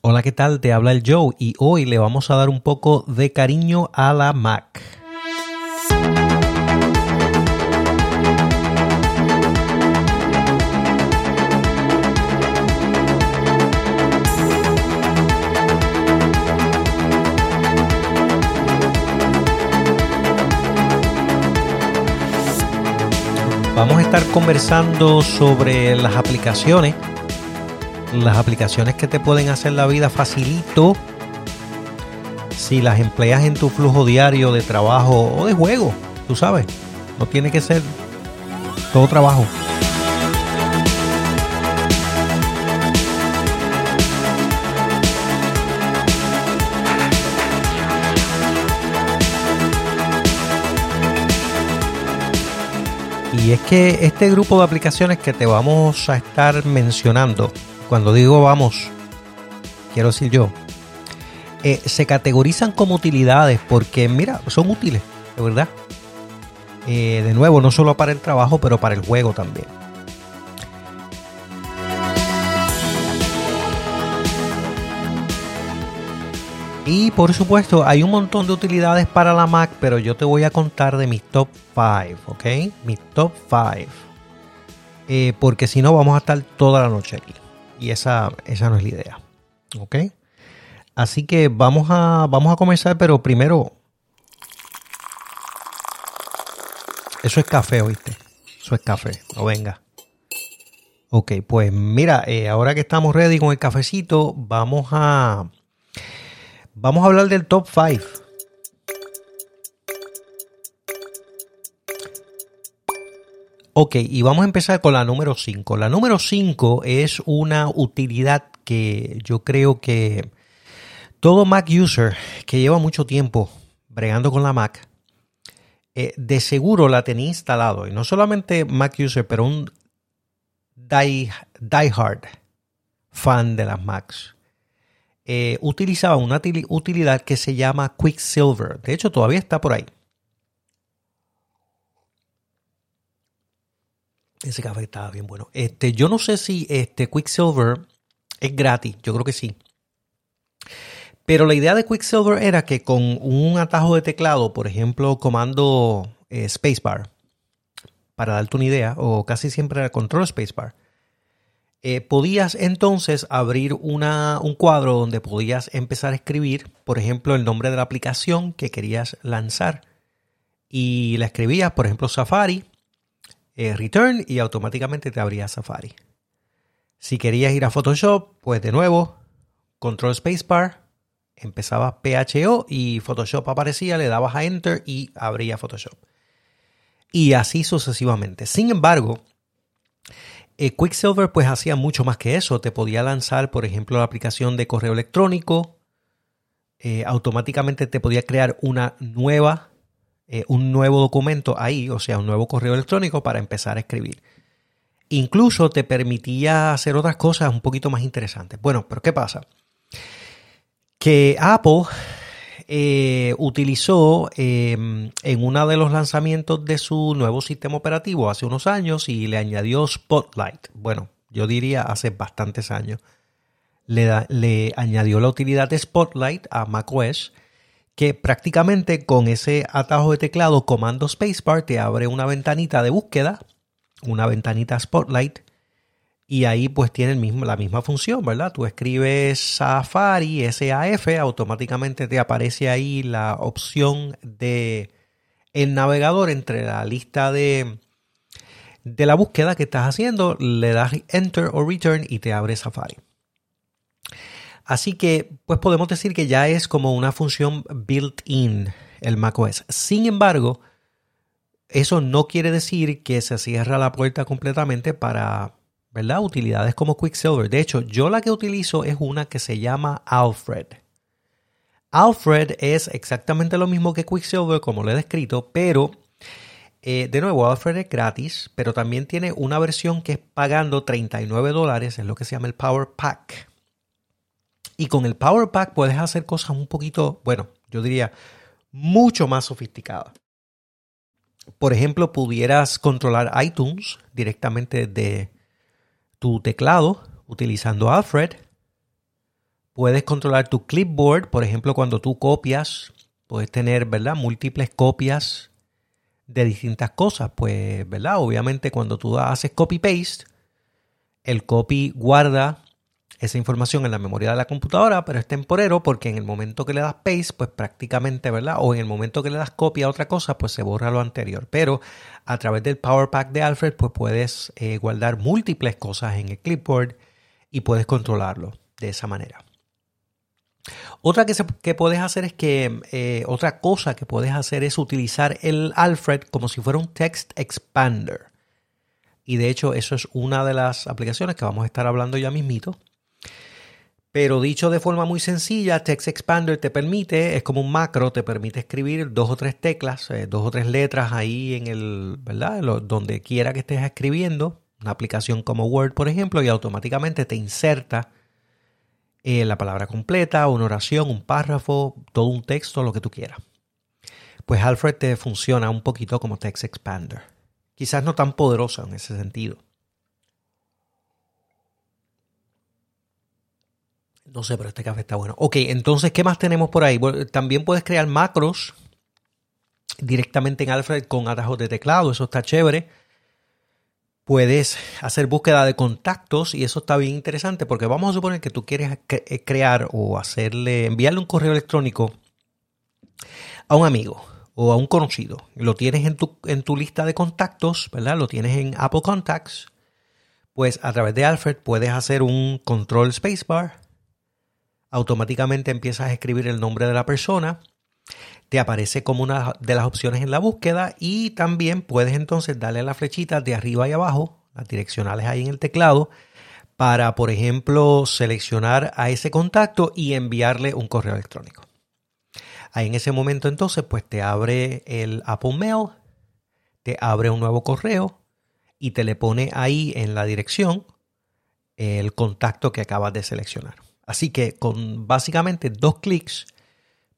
Hola, ¿qué tal? Te habla el Joe y hoy le vamos a dar un poco de cariño a la Mac. Vamos a estar conversando sobre las aplicaciones las aplicaciones que te pueden hacer la vida facilito si las empleas en tu flujo diario de trabajo o de juego, tú sabes, no tiene que ser todo trabajo. Y es que este grupo de aplicaciones que te vamos a estar mencionando cuando digo vamos, quiero decir yo, eh, se categorizan como utilidades porque, mira, son útiles, de verdad. Eh, de nuevo, no solo para el trabajo, pero para el juego también. Y por supuesto, hay un montón de utilidades para la Mac, pero yo te voy a contar de mis top 5, ¿ok? Mis top 5. Eh, porque si no, vamos a estar toda la noche aquí. Y esa, esa no es la idea. ¿Ok? Así que vamos a, vamos a comenzar, pero primero... Eso es café, ¿oíste? Eso es café, no venga. Ok, pues mira, eh, ahora que estamos ready con el cafecito, vamos a... Vamos a hablar del top 5. Ok, y vamos a empezar con la número 5. La número 5 es una utilidad que yo creo que todo Mac user que lleva mucho tiempo bregando con la Mac, eh, de seguro la tenía instalado. Y no solamente Mac user, pero un die, hard fan de las Macs. Eh, utilizaba una utilidad que se llama Quicksilver. De hecho, todavía está por ahí. Ese café estaba bien bueno. Este, yo no sé si este Quicksilver es gratis. Yo creo que sí. Pero la idea de Quicksilver era que con un atajo de teclado, por ejemplo, comando eh, spacebar, para darte una idea, o casi siempre era control spacebar, eh, podías entonces abrir una, un cuadro donde podías empezar a escribir, por ejemplo, el nombre de la aplicación que querías lanzar. Y la escribías, por ejemplo, Safari, eh, return y automáticamente te abría Safari. Si querías ir a Photoshop, pues de nuevo, Control Spacebar, empezaba PHO y Photoshop aparecía, le dabas a Enter y abría Photoshop. Y así sucesivamente. Sin embargo, eh, Quicksilver pues hacía mucho más que eso. Te podía lanzar, por ejemplo, la aplicación de correo electrónico. Eh, automáticamente te podía crear una nueva eh, un nuevo documento ahí, o sea, un nuevo correo electrónico para empezar a escribir. Incluso te permitía hacer otras cosas un poquito más interesantes. Bueno, pero ¿qué pasa? Que Apple eh, utilizó em, en uno de los lanzamientos de su nuevo sistema operativo hace unos años y le añadió Spotlight. Bueno, yo diría hace bastantes años. Le, le añadió la utilidad de Spotlight a macOS que prácticamente con ese atajo de teclado comando spacebar te abre una ventanita de búsqueda, una ventanita Spotlight, y ahí pues tiene el la misma función, ¿verdad? Tú escribes Safari, SAF, automáticamente te aparece ahí la opción de el navegador entre la lista de, de la búsqueda que estás haciendo, le das Enter o Return y te abre Safari. Así que, pues podemos decir que ya es como una función built-in el macOS. Sin embargo, eso no quiere decir que se cierra la puerta completamente para, ¿verdad? Utilidades como Quicksilver. De hecho, yo la que utilizo es una que se llama Alfred. Alfred es exactamente lo mismo que Quicksilver, como lo he descrito, pero eh, de nuevo, Alfred es gratis, pero también tiene una versión que es pagando 39 dólares, es lo que se llama el Power Pack. Y con el Power Pack puedes hacer cosas un poquito, bueno, yo diría mucho más sofisticadas. Por ejemplo, pudieras controlar iTunes directamente de tu teclado utilizando Alfred. Puedes controlar tu clipboard, por ejemplo, cuando tú copias, puedes tener, ¿verdad? Múltiples copias de distintas cosas. Pues, ¿verdad? Obviamente cuando tú haces copy-paste, el copy guarda esa información en la memoria de la computadora, pero es temporero porque en el momento que le das paste, pues prácticamente, ¿verdad? O en el momento que le das copia a otra cosa, pues se borra lo anterior. Pero a través del Power Pack de Alfred, pues puedes eh, guardar múltiples cosas en el clipboard y puedes controlarlo de esa manera. Otra que, puedes hacer es que, eh, otra cosa que puedes hacer es utilizar el Alfred como si fuera un text expander. Y de hecho, eso es una de las aplicaciones que vamos a estar hablando ya mismito. Pero dicho de forma muy sencilla, Text Expander te permite, es como un macro, te permite escribir dos o tres teclas, eh, dos o tres letras ahí en el, ¿verdad? donde quiera que estés escribiendo, una aplicación como Word, por ejemplo, y automáticamente te inserta eh, la palabra completa, una oración, un párrafo, todo un texto, lo que tú quieras. Pues Alfred te funciona un poquito como Text Expander. Quizás no tan poderosa en ese sentido. No sé, pero este café está bueno. Ok, entonces, ¿qué más tenemos por ahí? también puedes crear macros directamente en Alfred con atajos de teclado. Eso está chévere. Puedes hacer búsqueda de contactos y eso está bien interesante porque vamos a suponer que tú quieres eh, crear o hacerle, enviarle un correo electrónico a un amigo o a un conocido. Lo tienes en tu, en tu lista de contactos, ¿verdad? Lo tienes en Apple Contacts. Pues a través de Alfred puedes hacer un control spacebar automáticamente empiezas a escribir el nombre de la persona, te aparece como una de las opciones en la búsqueda y también puedes entonces darle a la flechita de arriba y abajo, las direccionales ahí en el teclado, para, por ejemplo, seleccionar a ese contacto y enviarle un correo electrónico. Ahí en ese momento entonces pues te abre el Apple Mail, te abre un nuevo correo y te le pone ahí en la dirección el contacto que acabas de seleccionar. Así que con básicamente dos clics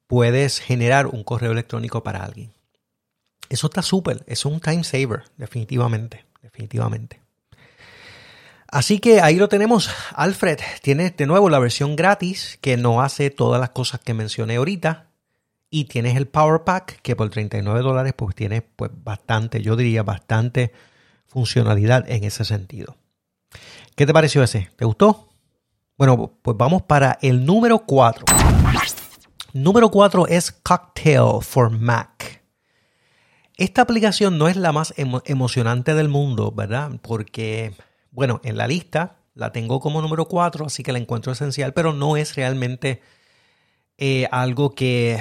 puedes generar un correo electrónico para alguien. Eso está súper, es un time saver, definitivamente, definitivamente. Así que ahí lo tenemos. Alfred tiene de nuevo la versión gratis que no hace todas las cosas que mencioné ahorita. Y tienes el Power Pack que por 39 dólares pues tiene pues bastante, yo diría bastante funcionalidad en ese sentido. ¿Qué te pareció ese? ¿Te gustó? Bueno, pues vamos para el número 4. Número 4 es Cocktail for Mac. Esta aplicación no es la más emocionante del mundo, ¿verdad? Porque, bueno, en la lista la tengo como número 4, así que la encuentro esencial, pero no es realmente eh, algo que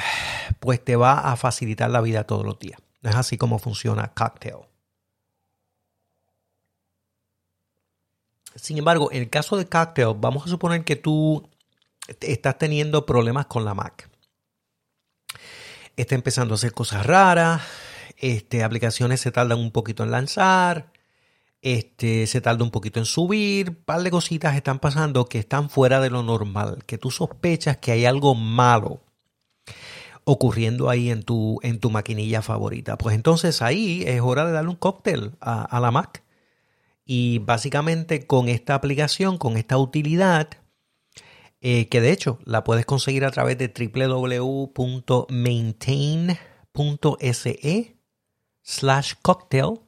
pues te va a facilitar la vida todos los días. No es así como funciona Cocktail. Sin embargo, en el caso de Cocktail, vamos a suponer que tú estás teniendo problemas con la Mac. Está empezando a hacer cosas raras, este, aplicaciones se tardan un poquito en lanzar, este, se tarda un poquito en subir, un par de cositas están pasando que están fuera de lo normal, que tú sospechas que hay algo malo ocurriendo ahí en tu, en tu maquinilla favorita. Pues entonces ahí es hora de darle un cóctel a la Mac y básicamente con esta aplicación, con esta utilidad, eh, que de hecho la puedes conseguir a través de www.maintain.se slash cocktail.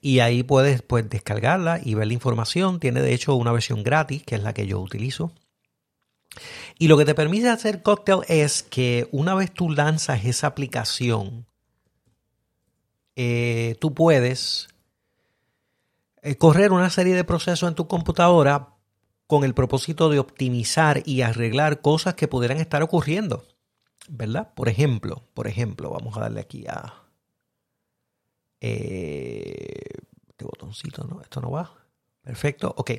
Y ahí puedes pues, descargarla y ver la información. Tiene de hecho una versión gratis, que es la que yo utilizo. Y lo que te permite hacer Cocktail es que una vez tú lanzas esa aplicación, eh, tú puedes correr una serie de procesos en tu computadora con el propósito de optimizar y arreglar cosas que pudieran estar ocurriendo. ¿Verdad? Por ejemplo, por ejemplo, vamos a darle aquí a eh, este botoncito, ¿no? Esto no va. Perfecto. Ok.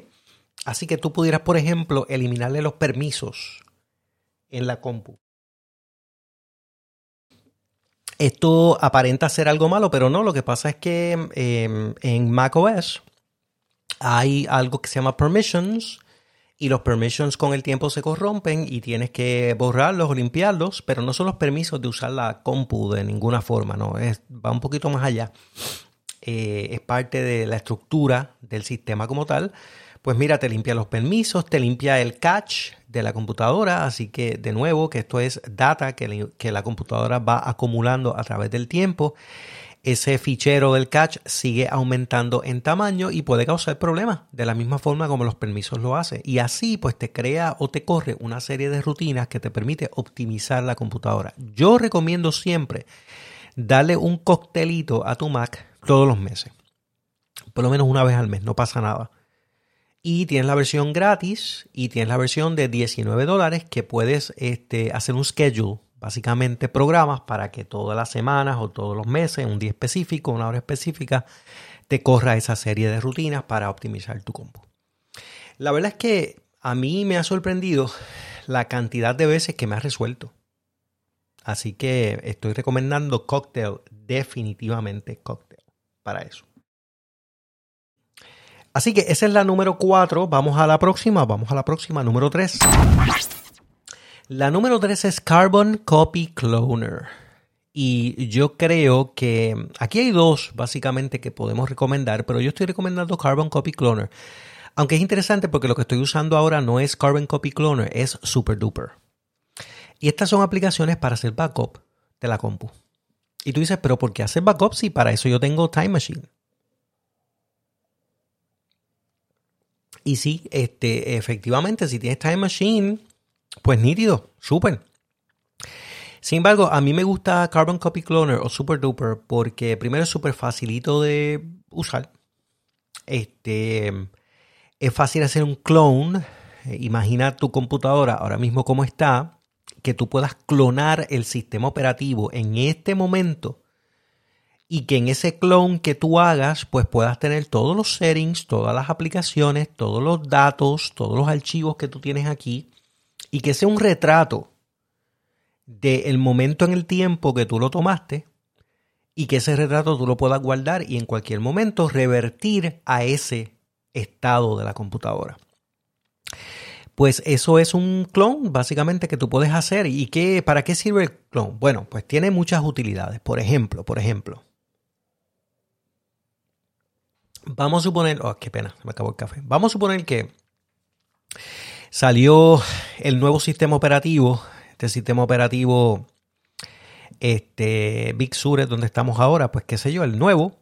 Así que tú pudieras, por ejemplo, eliminarle los permisos en la compu. Esto aparenta ser algo malo, pero no. Lo que pasa es que em, en macOS hay algo que se llama permissions y los permissions con el tiempo se corrompen y tienes que borrarlos o limpiarlos, pero no son los permisos de usar la compu de ninguna forma, no, es, va un poquito más allá. Eh, es parte de la estructura del sistema como tal. Pues mira, te limpia los permisos, te limpia el cache de la computadora, así que de nuevo que esto es data que, que la computadora va acumulando a través del tiempo ese fichero del cache sigue aumentando en tamaño y puede causar problemas de la misma forma como los permisos lo hacen. Y así pues te crea o te corre una serie de rutinas que te permite optimizar la computadora. Yo recomiendo siempre darle un coctelito a tu Mac todos los meses. Por lo menos una vez al mes, no pasa nada. Y tienes la versión gratis y tienes la versión de 19 dólares que puedes este, hacer un schedule básicamente programas para que todas las semanas o todos los meses, un día específico, una hora específica, te corra esa serie de rutinas para optimizar tu compu. La verdad es que a mí me ha sorprendido la cantidad de veces que me ha resuelto. Así que estoy recomendando Cocktail, definitivamente Cocktail, para eso. Así que esa es la número 4. Vamos a la próxima. Vamos a la próxima, número 3. La número 3 es Carbon Copy Cloner. Y yo creo que aquí hay dos básicamente que podemos recomendar, pero yo estoy recomendando Carbon Copy Cloner. Aunque es interesante porque lo que estoy usando ahora no es Carbon Copy Cloner, es Super Duper. Y estas son aplicaciones para hacer backup de la compu. Y tú dices, pero ¿por qué hacer backup si para eso yo tengo Time Machine? Y sí, este, efectivamente, si tienes Time Machine, pues nítido, súper. Sin embargo, a mí me gusta Carbon Copy Cloner o Super Duper porque primero es súper facilito de usar. Este, es fácil hacer un clone. Imagina tu computadora ahora mismo como está, que tú puedas clonar el sistema operativo en este momento y que en ese clone que tú hagas, pues puedas tener todos los settings, todas las aplicaciones, todos los datos, todos los archivos que tú tienes aquí y que sea un retrato del momento en el tiempo que tú lo tomaste y que ese retrato tú lo puedas guardar y en cualquier momento revertir a ese estado de la computadora. Pues eso es un clon básicamente que tú puedes hacer. ¿Y qué, para qué sirve el clon? Bueno, pues tiene muchas utilidades. Por ejemplo, por ejemplo, vamos a suponer, oh, qué pena, me acabó el café. Vamos a suponer que Salió el nuevo sistema operativo, este sistema operativo este, Big Sur, donde estamos ahora, pues qué sé yo, el nuevo.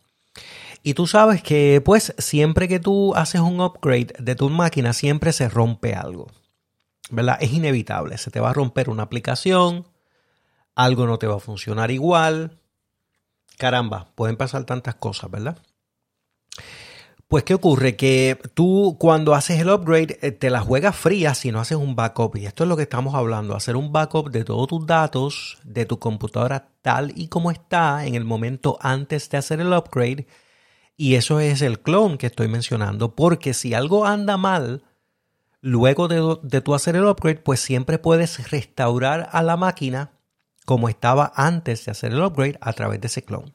Y tú sabes que pues siempre que tú haces un upgrade de tu máquina, siempre se rompe algo. ¿Verdad? Es inevitable, se te va a romper una aplicación, algo no te va a funcionar igual. Caramba, pueden pasar tantas cosas, ¿verdad? Pues, ¿qué ocurre? Que tú cuando haces el upgrade eh, te la juegas fría si no haces un backup. Y esto es lo que estamos hablando, hacer un backup de todos tus datos, de tu computadora tal y como está en el momento antes de hacer el upgrade. Y eso es el clone que estoy mencionando, porque si algo anda mal, luego de, de tú hacer el upgrade, pues siempre puedes restaurar a la máquina como estaba antes de hacer el upgrade a través de ese clone.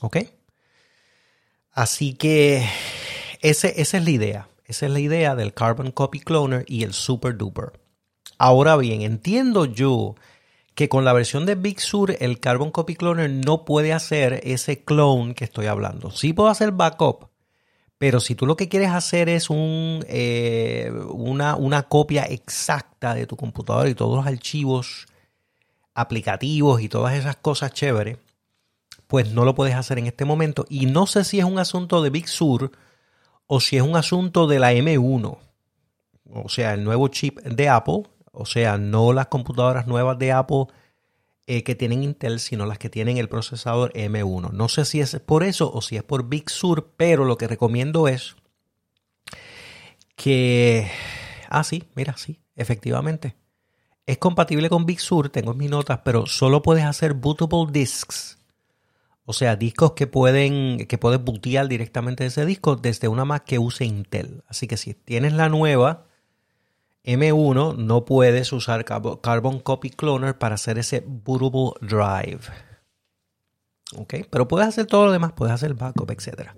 ¿Ok? Así que ese, esa es la idea. Esa es la idea del Carbon Copy Cloner y el Super Duper. Ahora bien, entiendo yo que con la versión de Big Sur el Carbon Copy Cloner no puede hacer ese clone que estoy hablando. Sí puedo hacer backup, pero si tú lo que quieres hacer es un, eh, una, una copia exacta de tu computadora y todos los archivos aplicativos y todas esas cosas chéveres, pues no lo puedes hacer en este momento. Y no sé si es un asunto de Big Sur o si es un asunto de la M1, o sea, el nuevo chip de Apple, o sea, no las computadoras nuevas de Apple eh, que tienen Intel, sino las que tienen el procesador M1. No sé si es por eso o si es por Big Sur, pero lo que recomiendo es que... Ah, sí, mira, sí, efectivamente. Es compatible con Big Sur, tengo mis notas, pero solo puedes hacer bootable disks o sea, discos que pueden, que puedes bootear directamente de ese disco desde una Mac que use Intel. Así que si tienes la nueva M1, no puedes usar Carbon Copy Cloner para hacer ese bootable drive. ¿Ok? Pero puedes hacer todo lo demás, puedes hacer backup, etc.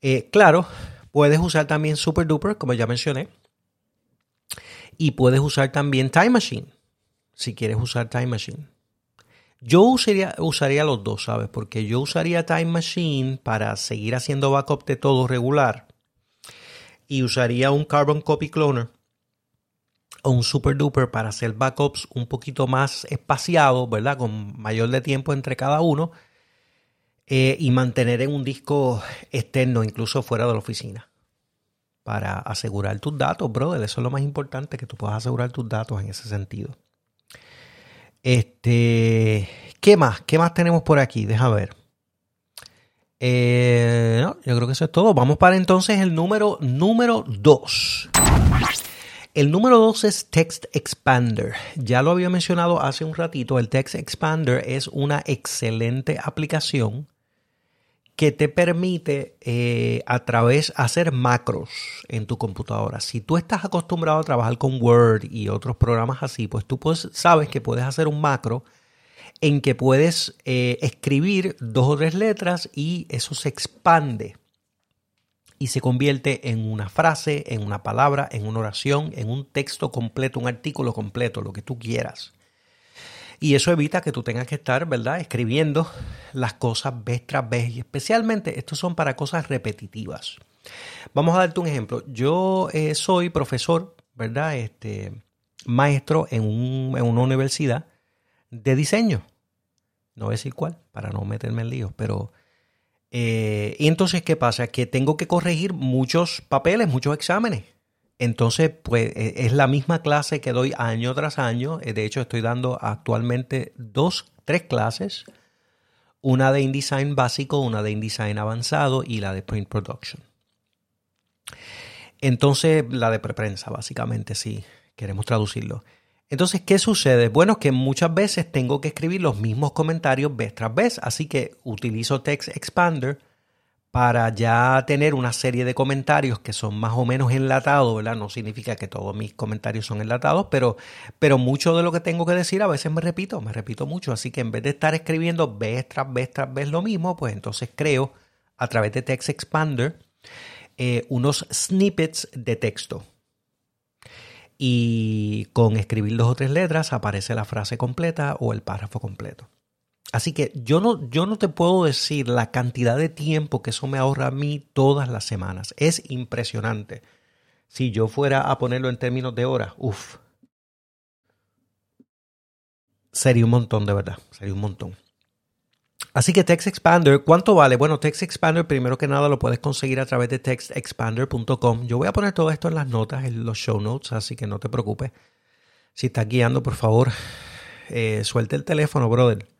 Eh, claro, puedes usar también Super Duper, como ya mencioné. Y puedes usar también Time Machine, si quieres usar Time Machine. Yo usaría, usaría los dos, ¿sabes? Porque yo usaría Time Machine para seguir haciendo backup de todo regular. Y usaría un Carbon Copy Cloner o un super duper para hacer backups un poquito más espaciados, ¿verdad? Con mayor de tiempo entre cada uno. Eh, y mantener en un disco externo, incluso fuera de la oficina, para asegurar tus datos, brother. Eso es lo más importante, que tú puedas asegurar tus datos en ese sentido. Este, ¿qué más? ¿Qué más tenemos por aquí? Deja ver. Eh, yo creo que eso es todo. Vamos para entonces el número número 2. El número 2 es Text Expander. Ya lo había mencionado hace un ratito. El Text Expander es una excelente aplicación que te permite eh, a través hacer macros en tu computadora. Si tú estás acostumbrado a trabajar con Word y otros programas así, pues tú sabes que puedes hacer un macro en que puedes eh, escribir dos o tres letras y eso se expande y se convierte en una frase, en una palabra, en una oración, en un texto completo, un artículo completo, lo que tú quieras. Y eso evita que tú tengas que estar, ¿verdad?, escribiendo las cosas vez tras vez. Y especialmente, estos son para cosas repetitivas. Vamos a darte un ejemplo. Yo eh, soy profesor, ¿verdad?, este, maestro en, un, en una universidad de diseño. No voy a decir cuál, para no meterme en líos, pero... Eh, y entonces, ¿qué pasa? Que tengo que corregir muchos papeles, muchos exámenes. Entonces, pues e, es la misma clase que doy año tras año. Eh, de hecho, estoy dando actualmente dos, tres clases. Una de InDesign básico, una de InDesign avanzado y la de Print Production. Entonces, la de preprensa, básicamente, si queremos traducirlo. Entonces, ¿qué sucede? Bueno, que muchas veces tengo que escribir los mismos comentarios vez tras vez, así que utilizo Text Expander para ya tener una serie de comentarios que son más o menos enlatados, ¿verdad? No significa que todos mis comentarios son enlatados, pero, pero mucho de lo que tengo que decir a veces me repito, me repito mucho, así que en vez de estar escribiendo vez tras vez tras vez lo mismo, pues entonces creo a través de Text Expander eh, unos snippets de texto y con escribir dos o tres letras aparece la frase completa o el párrafo completo. Así que yo no, yo no te puedo decir la cantidad de tiempo que eso me ahorra a mí todas las semanas. Es impresionante. Si yo fuera a ponerlo en términos de horas, uff. Sería un montón, de verdad. Sería un montón. Así que Text Expander, ¿cuánto vale? Bueno, Text Expander, primero que nada, lo puedes conseguir a través de textexpander.com. Yo voy a poner todo esto en las notas, en los show notes, así que no te preocupes. Si estás guiando, por favor, eh, suelte el teléfono, brother.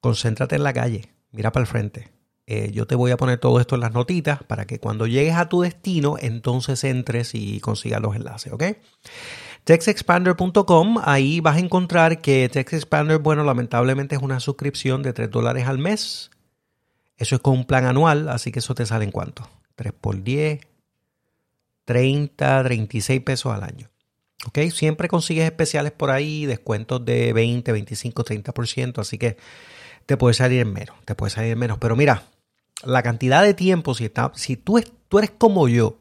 Concéntrate en la calle, mira para el frente. Eh, yo te voy a poner todo esto en las notitas para que cuando llegues a tu destino, entonces entres y consigas los enlaces, ¿ok? TextExpander.com, ahí vas a encontrar que TextExpander, bueno, lamentablemente es una suscripción de 3 dólares al mes. Eso es con un plan anual, así que eso te sale en cuánto? 3 por 10, 30, 36 pesos al año. ¿Ok? Siempre consigues especiales por ahí, descuentos de 20, 25, 30%, así que te puede salir en menos, te puede salir en menos. Pero mira, la cantidad de tiempo, si, está, si tú, tú eres como yo,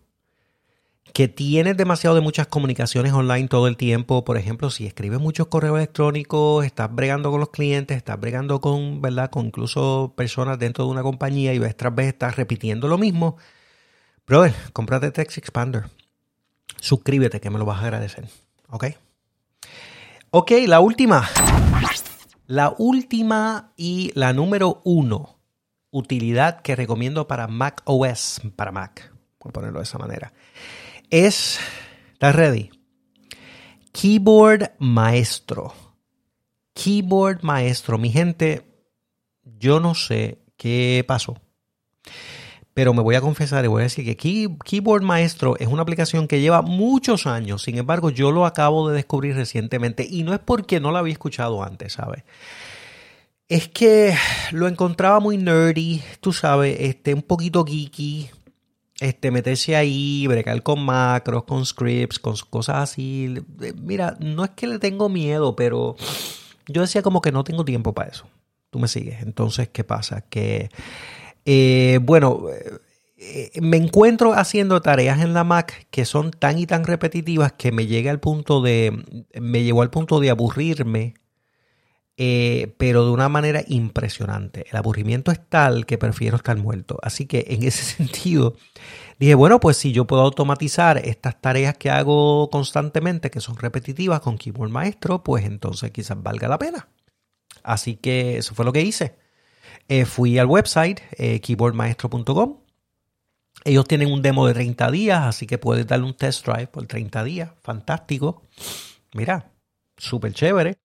que tienes demasiado de muchas comunicaciones online todo el tiempo. Por ejemplo, si escribes muchos correos electrónicos, estás bregando con los clientes, estás bregando con, ¿verdad? Con incluso personas dentro de una compañía y vez tras vez estás repitiendo lo mismo. Brother, cómprate Text Expander. Suscríbete que me lo vas a agradecer. ¿Ok? Ok, la última. La última y la número uno utilidad que recomiendo para Mac OS, para Mac, a ponerlo de esa manera es, ¿estás ready? Keyboard Maestro. Keyboard Maestro. Mi gente, yo no sé qué pasó. Pero me voy a confesar y voy a decir que Keyboard Maestro es una aplicación que lleva muchos años. Sin embargo, yo lo acabo de descubrir recientemente. Y no es porque no la había escuchado antes, ¿sabes? Es que lo encontraba muy nerdy, tú sabes, este, un poquito geeky, este, meterse ahí, bregar con macros, con scripts, con cosas así. Eh, mira, no es que le tengo miedo, pero yo decía como que no tengo tiempo para eso. Tú me sigues. Entonces, ¿qué pasa? Que, eh, bueno, eh, me encuentro haciendo tareas en la Mac que son tan y tan repetitivas que me llega al punto de, me llegó al punto de aburrirme eh, pero de una manera impresionante. El aburrimiento es tal que prefiero estar muerto. Así que en ese sentido, dije, bueno, pues si yo puedo automatizar estas tareas que hago constantemente, que son repetitivas con Keyboard Maestro, pues entonces quizás valga la pena. Así que eso fue lo que hice. Eh, fui al website eh, keyboardmaestro.com. Ellos tienen un demo de 30 días, así que puedes darle un test drive por 30 días. Fantástico. Mira, súper chévere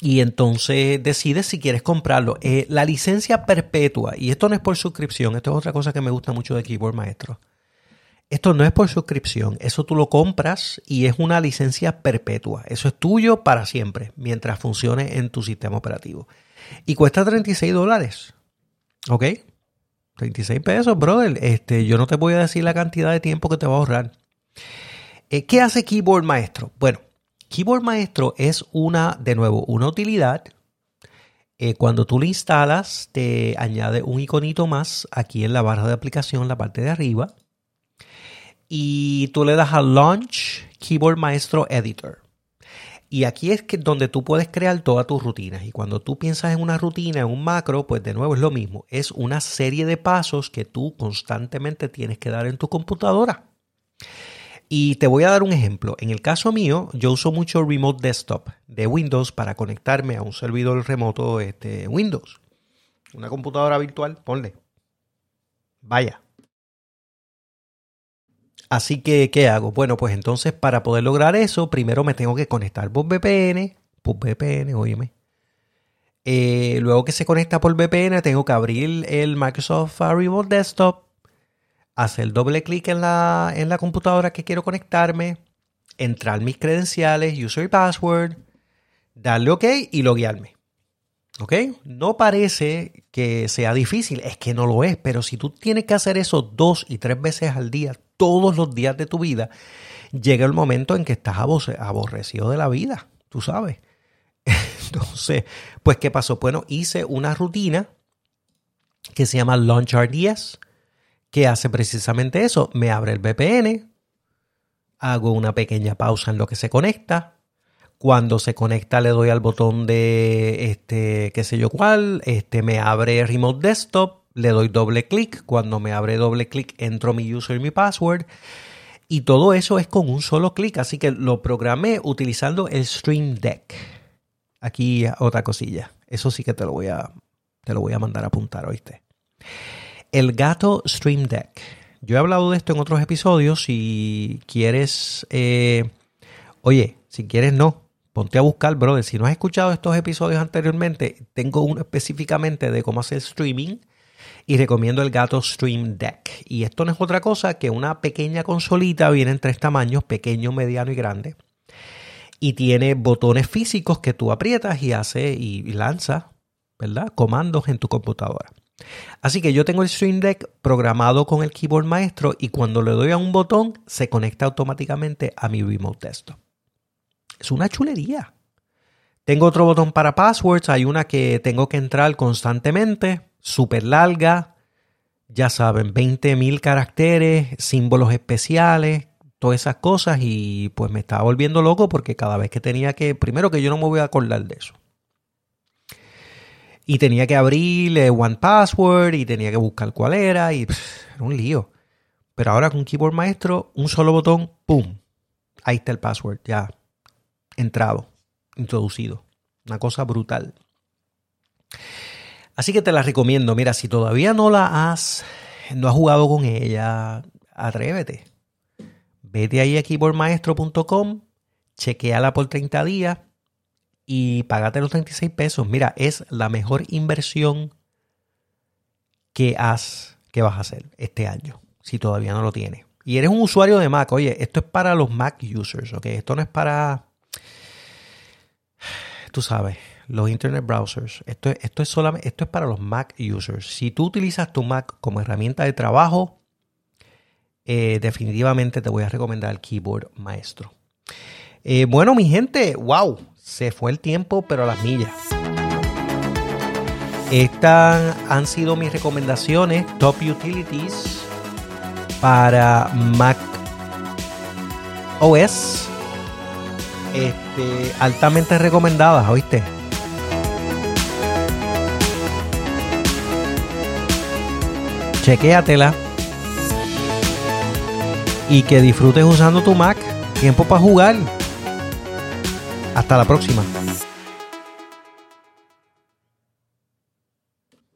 y entonces decides si quieres comprarlo. Eh, la licencia perpetua, y esto no es por suscripción, esto es otra cosa que me gusta mucho de Keyboard Maestro. Esto no es por suscripción, eso tú lo compras y es una licencia perpetua. Eso es tuyo para siempre, mientras funcione en tu sistema operativo. Y cuesta 36 dólares. ¿Ok? 36 pesos, brother. Este, yo no te voy a decir la cantidad de tiempo que te va a ahorrar. Eh, ¿Qué hace Keyboard Maestro? Bueno, Keyboard Maestro es una, de nuevo, una utilidad. Eh, cuando tú lo instalas, te añade un iconito más aquí en la barra de aplicación, la parte de arriba. Y tú le das a Launch Keyboard Maestro Editor. Y aquí es que donde tú puedes crear todas tus rutinas. Y cuando tú piensas en una rutina, en un macro, pues de nuevo es lo mismo. Es una serie de pasos que tú constantemente tienes que dar en tu computadora. Y te voy a dar un ejemplo. En el caso mío, yo uso mucho Remote Desktop de Windows para conectarme a un servidor remoto este, Windows. Una computadora virtual, ponle. Vaya. Así que, ¿qué hago? Bueno, pues entonces para poder lograr eso, primero me tengo que conectar por VPN. Por VPN, óyeme. Eh, luego que se conecta por VPN, tengo que abrir el Microsoft Remote Desktop hacer doble clic en la, en la computadora que quiero conectarme, entrar mis credenciales, user y password, darle OK y loguearme. ¿Ok? No parece que sea difícil, es que no lo es, pero si tú tienes que hacer eso dos y tres veces al día, todos los días de tu vida, llega el momento en que estás aborrecido de la vida, tú sabes. Entonces, pues, ¿qué pasó? Bueno, hice una rutina que se llama LaunchRDS que hace precisamente eso. Me abre el VPN, hago una pequeña pausa en lo que se conecta. Cuando se conecta le doy al botón de este, qué sé yo cuál, este me abre Remote Desktop, le doy doble clic. Cuando me abre doble clic entro mi user y mi password. Y todo eso es con un solo clic, así que lo programé utilizando el Stream Deck. Aquí otra cosilla. Eso sí que te lo voy a, te lo voy a mandar a apuntar, ¿oíste? El gato Stream Deck. Yo he hablado de esto en otros episodios. Si quieres, eh, oye, si quieres no, ponte a buscar, brother. Si no has escuchado estos episodios anteriormente, tengo uno específicamente de cómo hacer streaming y recomiendo el gato Stream Deck. Y esto no es otra cosa que una pequeña consolita, viene en tres tamaños, pequeño, mediano y grande. Y tiene botones físicos que tú aprietas y hace y lanza, ¿verdad? Comandos en tu computadora. Así que yo tengo el Stream Deck programado con el keyboard maestro y cuando le doy a un botón se conecta automáticamente a mi remote desktop. Es una chulería. Tengo otro botón para passwords, hay una que tengo que entrar constantemente, súper larga, ya saben, 20.000 caracteres, símbolos especiales, todas esas cosas y pues me estaba volviendo loco porque cada vez que tenía que, primero que yo no me voy a acordar de eso y tenía que abrir One Password y tenía que buscar cuál era y era un lío. Pero ahora con Keyboard Maestro, un solo botón, ¡pum! Ahí está el password, ya entrado, introducido. Una cosa brutal. Así que te la recomiendo. Mira, si todavía no la has, no has jugado con ella, atrévete. Vete ahí a keyboardmaestro.com, chequeala por 30 días y pagate los 36 pesos. Mira, es la mejor inversión que, has, que vas a hacer este año, si todavía no lo tienes. Y eres un usuario de Mac, oye, esto es para los Mac users, ¿ok? Esto no es para, tú sabes, los Internet browsers. Esto, esto, es solamente, esto es para los Mac users. Si tú utilizas tu Mac como herramienta de trabajo, eh, definitivamente te voy a recomendar el keyboard maestro. Eh, bueno, mi gente, wow, se fue el tiempo, pero a las millas. Estas han sido mis recomendaciones Top Utilities para Mac OS. Este, altamente recomendadas, ¿oíste? Chequéatela. Y que disfrutes usando tu Mac. Tiempo para jugar. Hasta la próxima.